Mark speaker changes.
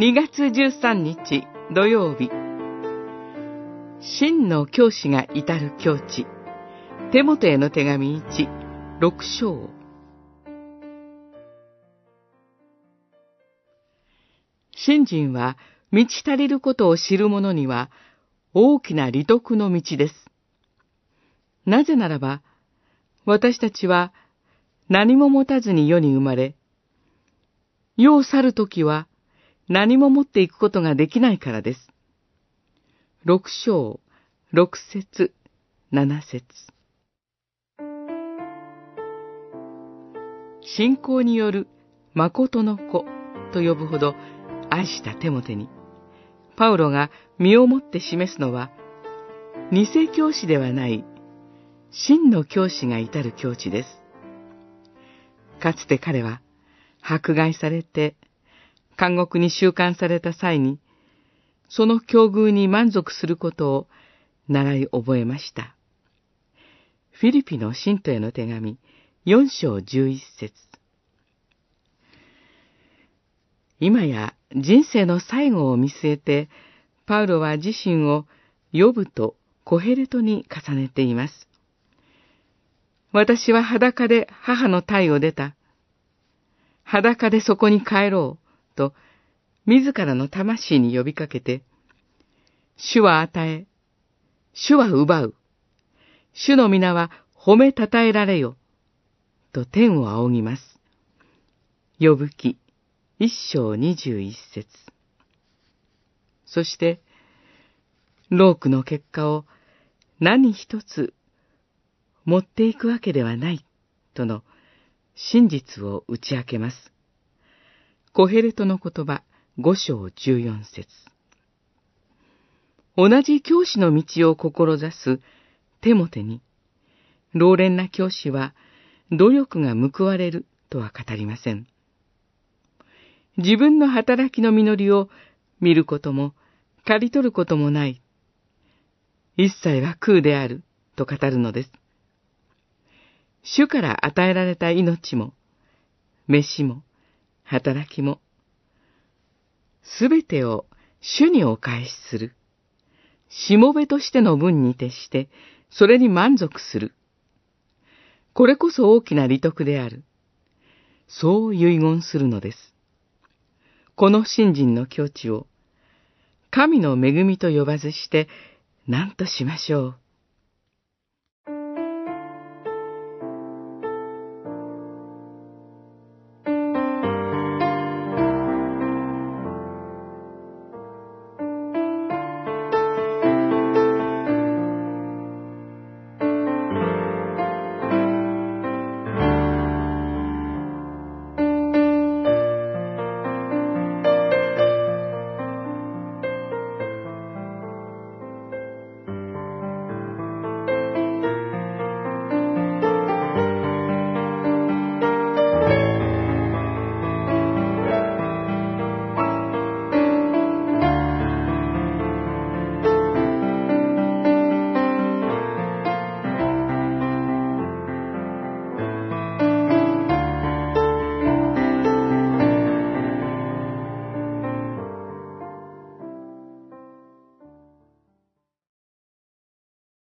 Speaker 1: 2月13日土曜日。真の教師が至る境地。手元への手紙1、6章。信心は満ち足りることを知る者には大きな利得の道です。なぜならば、私たちは何も持たずに世に生まれ、世を去るときは何も持っていくことができないからです。六章、六節、七節。信仰による誠の子と呼ぶほど愛したテモテに、パウロが身をもって示すのは、偽教師ではない真の教師が至る境地です。かつて彼は迫害されて監獄に収監された際に、その境遇に満足することを習い覚えました。フィリピの信徒への手紙、4章11節今や人生の最後を見据えて、パウロは自身を呼ぶとコヘレトに重ねています。私は裸で母の体を出た。裸でそこに帰ろう、と、自らの魂に呼びかけて、主は与え、主は奪う、主の皆は褒めたたえられよ、と天を仰ぎます。呼ぶ記、一章二十一節。そして、ロークの結果を何一つ持っていくわけではない、との真実を打ち明けます。コヘレトの言葉五章十四節同じ教師の道を志すテモテに、老練な教師は努力が報われるとは語りません。自分の働きの実りを見ることも、刈り取ることもない。一切は空であると語るのです。主から与えられた命も、飯も、働きも、すべてを主にお返しする。しもべとしての分に徹して、それに満足する。これこそ大きな利得である。そう遺言するのです。この信心の境地を、神の恵みと呼ばずして何としましょう。